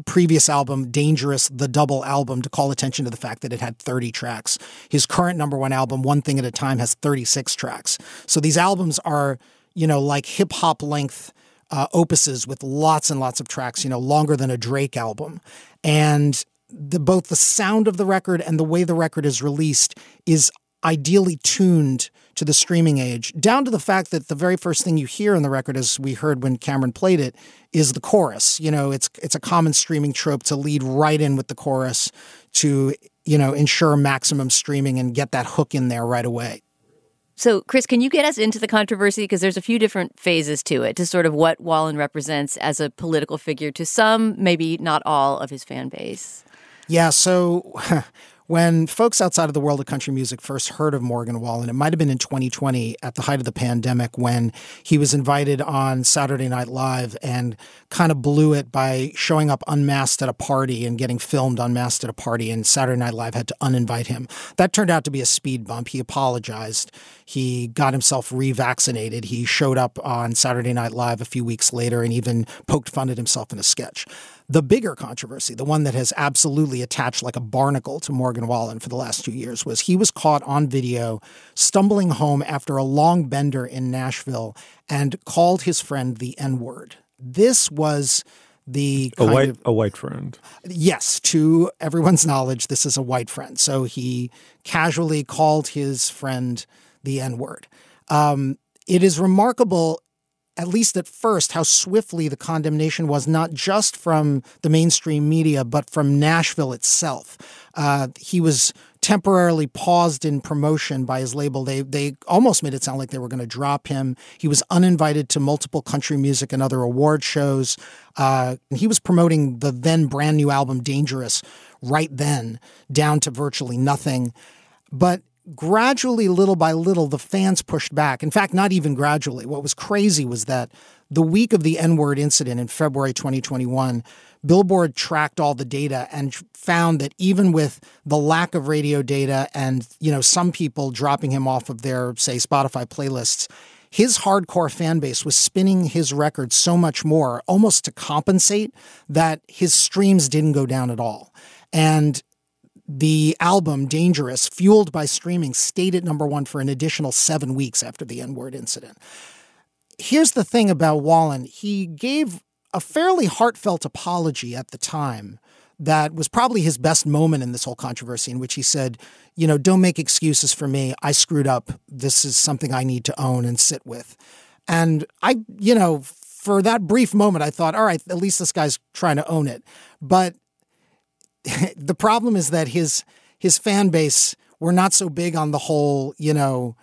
previous album Dangerous the double album to call attention to the fact that it had 30 tracks. His current number 1 album One Thing at a Time has 36 tracks. So these albums are, you know, like hip hop length uh, opuses with lots and lots of tracks, you know, longer than a Drake album. And the, both the sound of the record and the way the record is released is ideally tuned to the streaming age, down to the fact that the very first thing you hear in the record, as we heard when Cameron played it, is the chorus. You know, it's it's a common streaming trope to lead right in with the chorus to you know ensure maximum streaming and get that hook in there right away. So, Chris, can you get us into the controversy? Because there's a few different phases to it, to sort of what Wallen represents as a political figure to some, maybe not all of his fan base. Yeah, so when folks outside of the world of country music first heard of Morgan Wallen, it might have been in 2020 at the height of the pandemic when he was invited on Saturday Night Live and kind of blew it by showing up unmasked at a party and getting filmed unmasked at a party, and Saturday Night Live had to uninvite him. That turned out to be a speed bump. He apologized. He got himself revaccinated. He showed up on Saturday Night Live a few weeks later and even poked fun at himself in a sketch. The bigger controversy, the one that has absolutely attached like a barnacle to Morgan Wallen for the last two years, was he was caught on video stumbling home after a long bender in Nashville and called his friend the N word. This was the A white of a white friend. yes, to everyone's knowledge, this is a white friend. So he casually called his friend the N word. Um, it is remarkable, at least at first, how swiftly the condemnation was, not just from the mainstream media, but from Nashville itself. Uh, he was temporarily paused in promotion by his label. They they almost made it sound like they were going to drop him. He was uninvited to multiple country music and other award shows. Uh, and he was promoting the then brand new album Dangerous right then, down to virtually nothing. But gradually, little by little, the fans pushed back. In fact, not even gradually. What was crazy was that the week of the N word incident in February 2021, Billboard tracked all the data and found that even with the lack of radio data and, you know, some people dropping him off of their, say, Spotify playlists, his hardcore fan base was spinning his record so much more, almost to compensate that his streams didn't go down at all. And the album Dangerous, fueled by streaming, stayed at number one for an additional seven weeks after the N word incident. Here's the thing about Wallen he gave a fairly heartfelt apology at the time that was probably his best moment in this whole controversy, in which he said, You know, don't make excuses for me. I screwed up. This is something I need to own and sit with. And I, you know, for that brief moment, I thought, all right, at least this guy's trying to own it. But [laughs] the problem is that his his fan base were not so big on the whole, you know,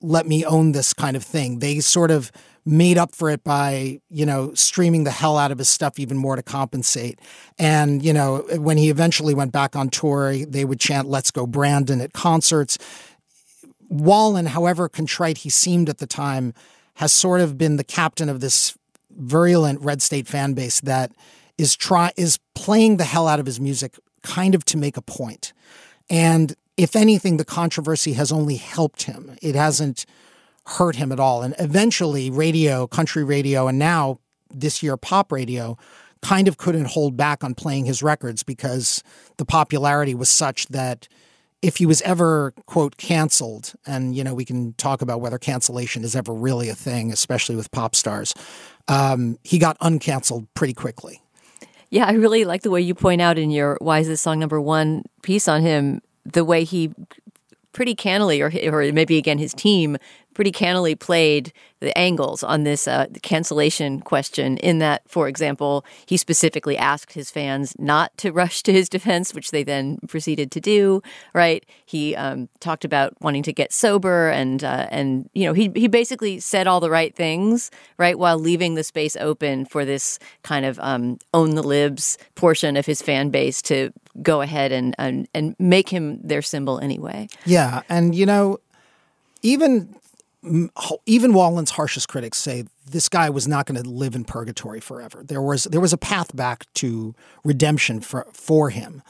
let me own this kind of thing. They sort of made up for it by, you know, streaming the hell out of his stuff even more to compensate. And, you know, when he eventually went back on tour, they would chant, Let's go, Brandon, at concerts. Wallen, however contrite he seemed at the time, has sort of been the captain of this virulent red state fan base that is try is playing the hell out of his music kind of to make a point. And if anything, the controversy has only helped him. It hasn't hurt him at all. And eventually, radio, country radio, and now this year, pop radio kind of couldn't hold back on playing his records because the popularity was such that if he was ever quote canceled and you know we can talk about whether cancellation is ever really a thing especially with pop stars um, he got uncanceled pretty quickly yeah i really like the way you point out in your why is this song number one piece on him the way he pretty cannily or, or maybe again his team pretty cannily played the angles on this uh, cancellation question. In that, for example, he specifically asked his fans not to rush to his defense, which they then proceeded to do. Right? He um, talked about wanting to get sober, and uh, and you know he he basically said all the right things, right, while leaving the space open for this kind of um, own the libs portion of his fan base to go ahead and and and make him their symbol anyway. Yeah, and you know, even even Wallen's harshest critics say this guy was not going to live in purgatory forever. There was there was a path back to redemption for for him.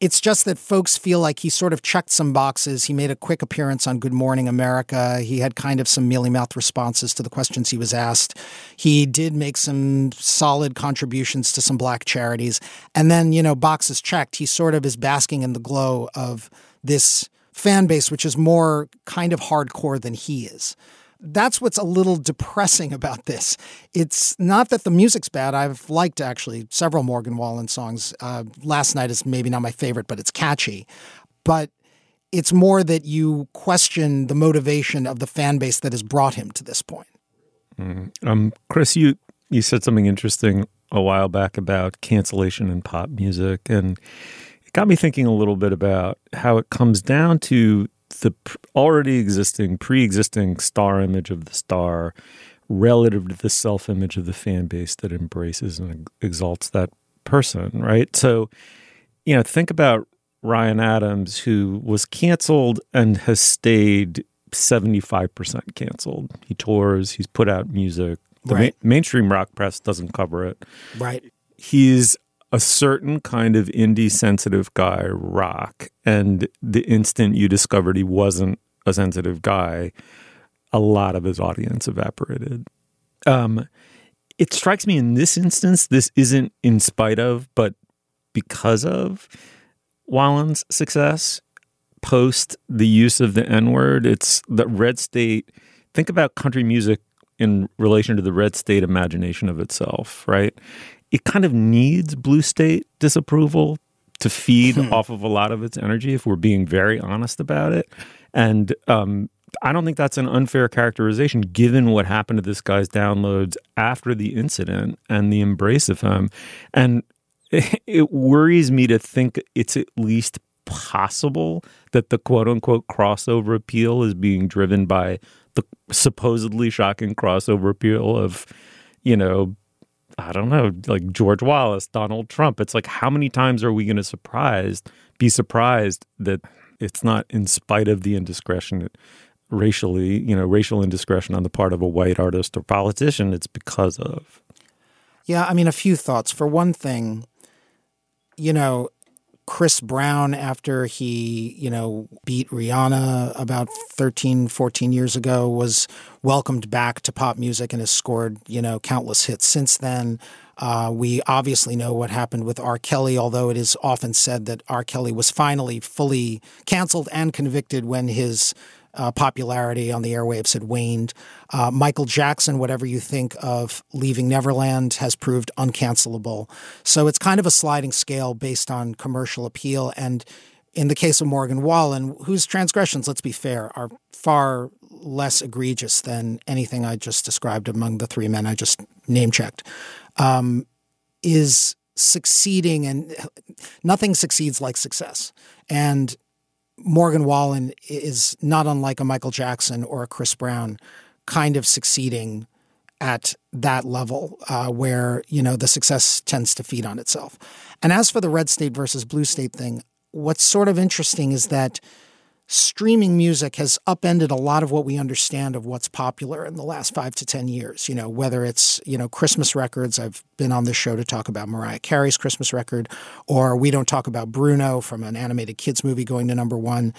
It's just that folks feel like he sort of checked some boxes. He made a quick appearance on Good Morning America. He had kind of some mealy mouth responses to the questions he was asked. He did make some solid contributions to some black charities. And then, you know, boxes checked. He sort of is basking in the glow of this fan base, which is more kind of hardcore than he is. That's what's a little depressing about this. It's not that the music's bad. I've liked actually several Morgan Wallen songs. Uh, Last Night is maybe not my favorite, but it's catchy. But it's more that you question the motivation of the fan base that has brought him to this point. Mm-hmm. Um, Chris, you you said something interesting a while back about cancellation in pop music, and it got me thinking a little bit about how it comes down to the already existing, pre existing star image of the star relative to the self image of the fan base that embraces and exalts that person, right? So, you know, think about Ryan Adams, who was canceled and has stayed 75% canceled. He tours, he's put out music. The Right. ma- mainstream rock press doesn't cover it. Right. He's a certain kind of indie sensitive guy, rock. And the instant you discovered he wasn't a sensitive guy, a lot of his audience evaporated. Um, it strikes me in this instance, this isn't in spite of, but because of Wallen's success post the use of the N word. It's the red state. Think about country music in relation to the red state imagination of itself, right? It kind of needs blue state disapproval to feed off of a lot of its energy if we're being very honest about it. And um, I don't think that's an unfair characterization given what happened to this guy's downloads after the incident and the embrace of him. And [laughs] it worries me to think it's at least possible that the quote unquote crossover appeal is being driven by the supposedly shocking crossover appeal of, you know, I don't know, like George Wallace, Donald Trump. It's like, how many times are we going to surprised, be surprised that it's not in spite of the indiscretion racially, you know, racial indiscretion on the part of a white artist or politician. It's because of. Yeah, I mean, a few thoughts. For one thing, you know, Chris Brown, after he, you know, beat Rihanna about 13, 14 years ago, was welcomed back to pop music and has scored, you know, countless hits since then. Uh, we obviously know what happened with R. Kelly, although it is often said that R. Kelly was finally fully canceled and convicted when his uh, popularity on the airwaves had waned. Uh, Michael Jackson, whatever you think of Leaving Neverland, has proved uncancelable. So it's kind of a sliding scale based on commercial appeal. And in the case of Morgan Wallen, whose transgressions, let's be fair, are far less egregious than anything I just described among the three men I just name checked, um, is succeeding, and nothing succeeds like success. And Morgan Wallen is not unlike a Michael Jackson or a Chris Brown, kind of succeeding at that level uh, where you know the success tends to feed on itself. And as for the red state versus blue state thing, what's sort of interesting is that streaming music has upended a lot of what we understand of what's popular in the last five to 10 years. You know, whether it's, you know, Christmas records, I've been on this show to talk about Mariah Carey's Christmas record, or we don't talk about Bruno from an animated kids movie going to number one.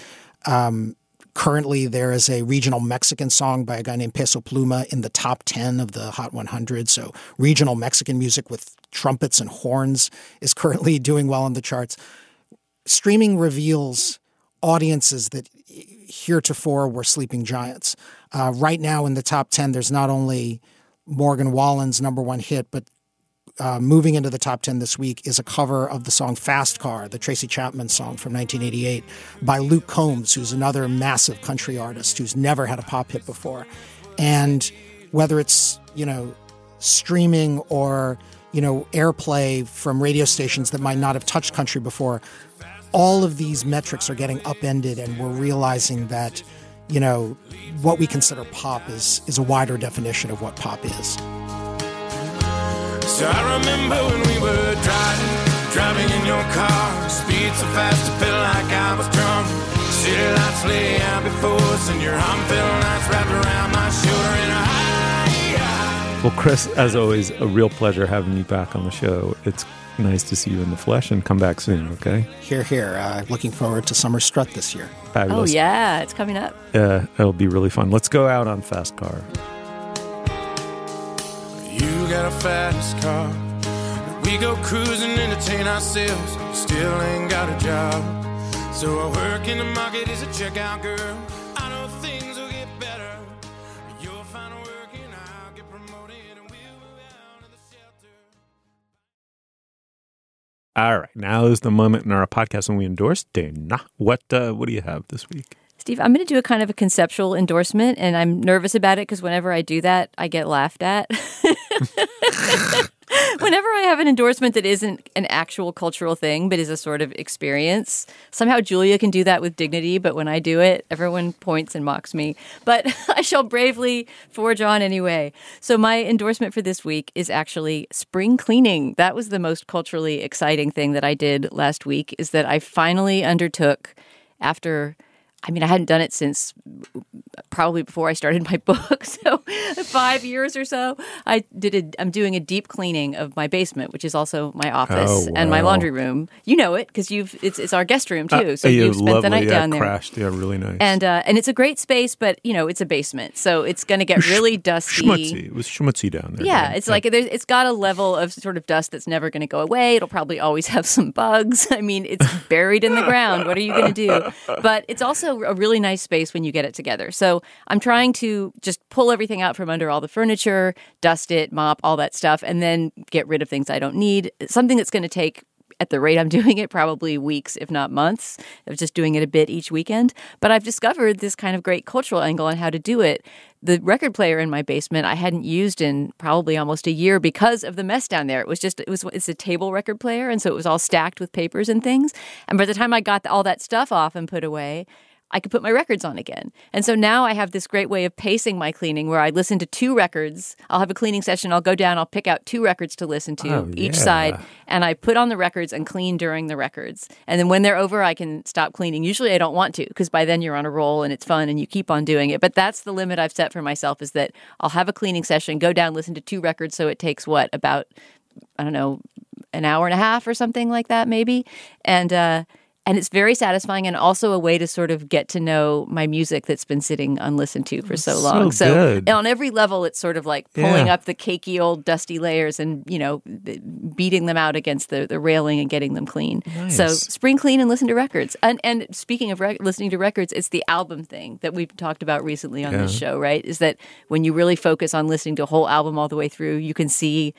Um, currently, there is a regional Mexican song by a guy named Peso Pluma in the top 10 of the Hot 100. So, regional Mexican music with trumpets and horns is currently [laughs] doing well on the charts. Streaming reveals audiences that heretofore were sleeping giants. Uh, right now in the top 10, there's not only Morgan Wallen's number one hit, but uh, moving into the top 10 this week is a cover of the song Fast Car, the Tracy Chapman song from 1988 by Luke Combs, who's another massive country artist who's never had a pop hit before. And whether it's, you know, streaming or, you know, airplay from radio stations that might not have touched country before, all of these metrics are getting upended and we're realizing that you know what we consider pop is is a wider definition of what pop is. So i remember when we were driving driving in your car. Speed so fast it felt like i was drunk. City lights lay out before us and your arm felt nice wrapped around my shoulder and I, well chris as always a real pleasure having you back on the show. It's nice to see you in the flesh and come back soon, okay? Here, here. Uh, looking forward to Summer Strut this year. Fabulous. Oh, yeah. It's coming up. Uh, it'll be really fun. Let's go out on Fast Car. You got a fast car. We go cruising, entertain ourselves. Still ain't got a job. So I work in the market as a checkout girl. All right, now is the moment in our podcast when we endorse Dana. What uh, what do you have this week? Steve, I'm going to do a kind of a conceptual endorsement, and I'm nervous about it because whenever I do that, I get laughed at. [laughs] [laughs] [laughs] whenever I have an endorsement that isn't an actual cultural thing, but is a sort of experience, somehow Julia can do that with dignity, but when I do it, everyone points and mocks me. But [laughs] I shall bravely forge on anyway. So, my endorsement for this week is actually spring cleaning. That was the most culturally exciting thing that I did last week, is that I finally undertook after I mean, I hadn't done it since probably before I started my [laughs] book. So, five years or so, I did. A, I'm doing a deep cleaning of my basement, which is also my office Oh, and my laundry room. You know it because you've. It's, it's our guest room too. Uh, so yeah, you've spent lovely. the night yeah, down there. Crashed. Yeah, really nice. And uh, and it's a great space, but you know it's a basement, so it's going to get really dusty. schmutzy. It was schmutzy down there. Yeah, it's like there's, it's got a level of sort of dust that's never going to go away. It'll probably always [laughs] have some bugs. I mean, it's buried in the ground. What are you going to do? But it's also a really nice space when you get it together. So I'm trying to just pull everything out from under all the furniture, dust it, mop, all that stuff, and then get rid of things I don't need. Something that's going to take at the rate I'm [laughs] doing it, probably weeks, if not months, of just doing it a bit each weekend. But I've discovered this kind of great cultural angle on how to do it. The record player in my basement I hadn't used in probably almost a year because of the mess down there. It was just it was it's a table record player, and so it was all stacked with papers and things. And by the time I got all that stuff off and put away, I could put my records on again. And so now I have this great way of pacing my cleaning where I listen to two records. I'll have a cleaning session, I'll go down, I'll pick out two records to listen to Oh, each yeah. side, and I put on the records and clean during the records. And then when they're over, I can stop cleaning. Usually I don't want to because by then you're on a roll and it's fun and you keep on doing it. But that's the limit I've set for myself is that I'll have a cleaning session, go down, listen to two records. So it takes what, about, I don't know, an hour and a half or something like that, maybe. And, uh, and it's very satisfying and also a way to sort of get to know my music that's been sitting unlistened to for so So long. good. on every level, it's sort of like pulling Yeah. up the cakey old dusty layers and, you know, beating them out against the, the railing and getting them clean. So spring clean and listen to records. And, and speaking of rec- listening to records, it's the album thing that we've talked about recently on this show, right? Is that when you really focus on listening to a whole album all the way through, you can see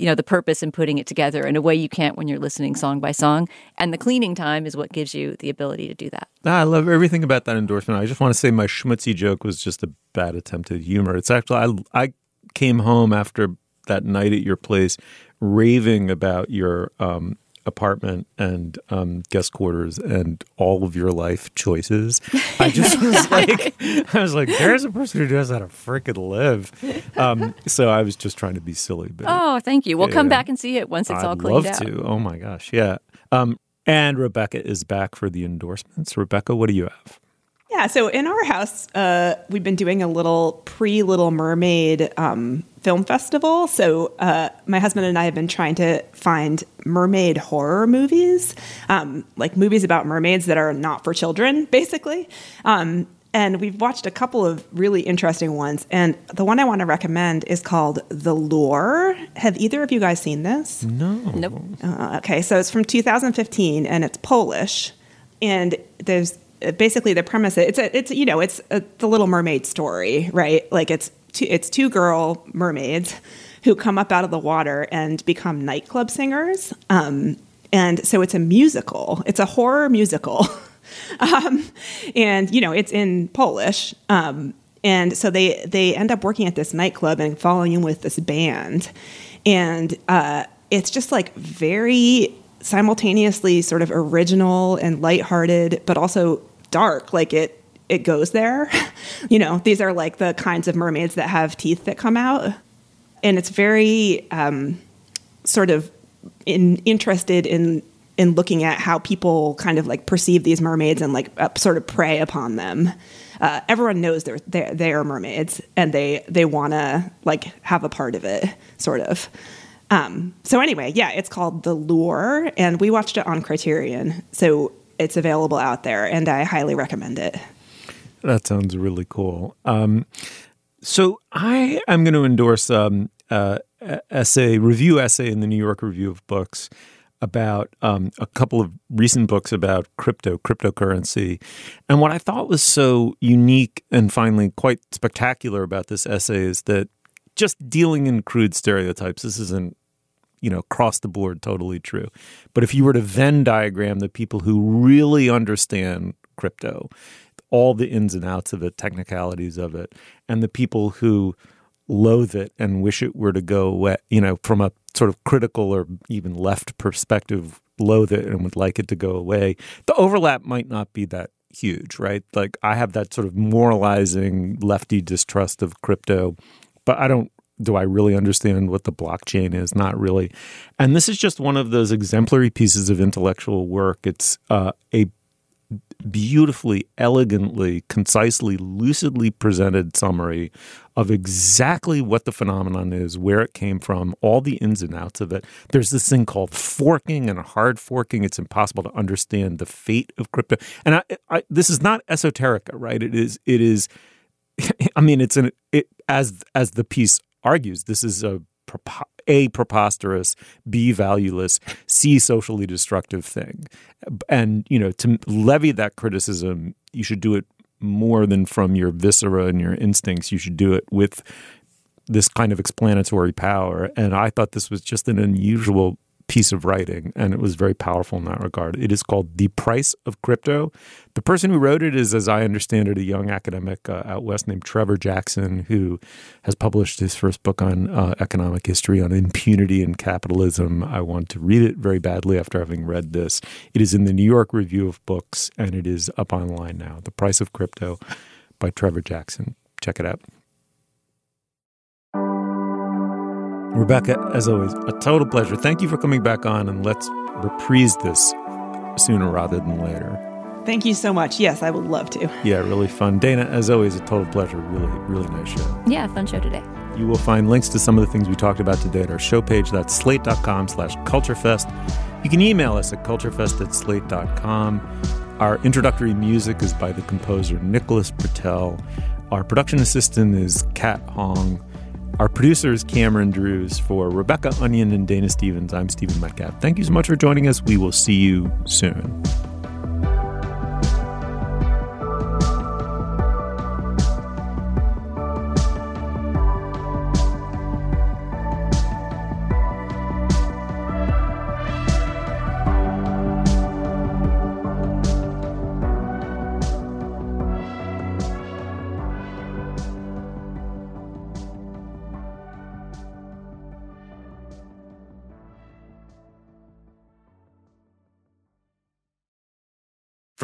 you know the purpose in putting it together in a way you can't when you're listening song by song and the cleaning time is what gives you the ability to do that I love everything about that endorsement. I just want to say my schmutzy joke was just a bad attempt at humor. It's actually I I came home after that night at your place raving about your um, apartment and um, guest quarters and all of your life choices. I just was [laughs] like, I was like, there's a person who knows how to freaking live. Um, so I was just trying to be silly, but oh thank you we'll come back and see it once it's I'd all cleaned love out to. Oh my gosh, yeah. Um, and Rebecca is back for the endorsements. Rebecca, what do you have? Yeah, so in our house, uh, we've been doing a little pre Little Mermaid um, film festival. So uh, my husband and I have been trying to find mermaid horror movies, um, like movies about mermaids that are not for children, basically. Um, and we've watched a couple of really interesting ones. And the one I want to recommend is called The Lure. Have either of you guys seen this? No. Nope. Uh, okay, so it's from 2015 and it's Polish, and there's basically the premise. It's a, it's you know, it's a, the Little Mermaid story, right? Like it's two, it's two girl mermaids who come up out of the water and become nightclub singers. Um, and so it's a musical. It's a horror musical. [laughs] um, and you know it's in Polish. Um, and so they they end up working at this nightclub and falling in with this band, and uh, it's just like very simultaneously sort of original and lighthearted, but also dark. Like it it goes there. [laughs] you know, these are like the kinds of mermaids that have teeth that come out, and it's very um, sort of in, interested in in looking at how people kind of like perceive these mermaids and like uh, sort of prey upon them. Uh, everyone knows they're they're, they are mermaids and they they want to like have a part of it, sort of. Um, so anyway, yeah, it's called The Lure, and we watched it on Criterion, so it's available out there, and I highly recommend it. That sounds really cool. Um, so I am going to endorse um, uh, essay review essay in the New York Review of Books about um, a couple of recent books about crypto cryptocurrency, and what I thought was so unique and finally quite spectacular about this essay is that just dealing in crude stereotypes. This isn't you know, across the board, totally true. But if you were to Venn diagram the people who really understand crypto, all the ins and outs of it, technicalities of it, and the people who loathe it and wish it were to go away, you know, from a sort of critical or even left perspective, loathe it and would like it to go away, the overlap might not be that huge, right? Like I have that sort of moralizing lefty distrust of crypto, but I don't do I really understand what the blockchain is? Not really. And this is just one of those exemplary pieces of intellectual work. It's uh, a beautifully, elegantly, concisely, lucidly presented summary of exactly what the phenomenon is, where it came from, all the ins and outs of it. There's this thing called forking and hard forking. It's impossible to understand the fate of crypto. And I, I, this is not esoterica, right? It is. It is. [laughs] I mean, it's an it, as as the piece argues. This is a a preposterous, b valueless, c socially destructive thing, and you know to levy that criticism, you should do it more than from your viscera and your instincts. You should do it with this kind of explanatory power. And I thought this was just an unusual piece of writing, and it was very powerful in that regard. It is called The Price of Crypto. The person who wrote it is, as I understand it, a young academic uh, out west named Trevor Jackson, who has published his first book on uh, economic history on impunity and capitalism. I want to read it very badly after having read this. It is in the New York Review of Books, and it is up online now. The Price of Crypto by Trevor Jackson. Check it out. Rebecca, as always, a total pleasure. Thank you for coming back on, and let's reprise this sooner rather than later. Thank you so much. Yes, I would love to. Yeah, really fun. Dana, as always, a total pleasure. Really, really nice show. Yeah, fun show today. You will find links to some of the things we talked about today at our show page. That's slate.com slash culturefest. You can email us at culturefest at slate.com. Our introductory music is by the composer Nicholas Patel. Our production assistant is Kat Hong. Our producer is Cameron Drews. For Rebecca Onion and Dana Stevens, I'm Stephen Metcalf. Thank you so much for joining us. We will see you soon.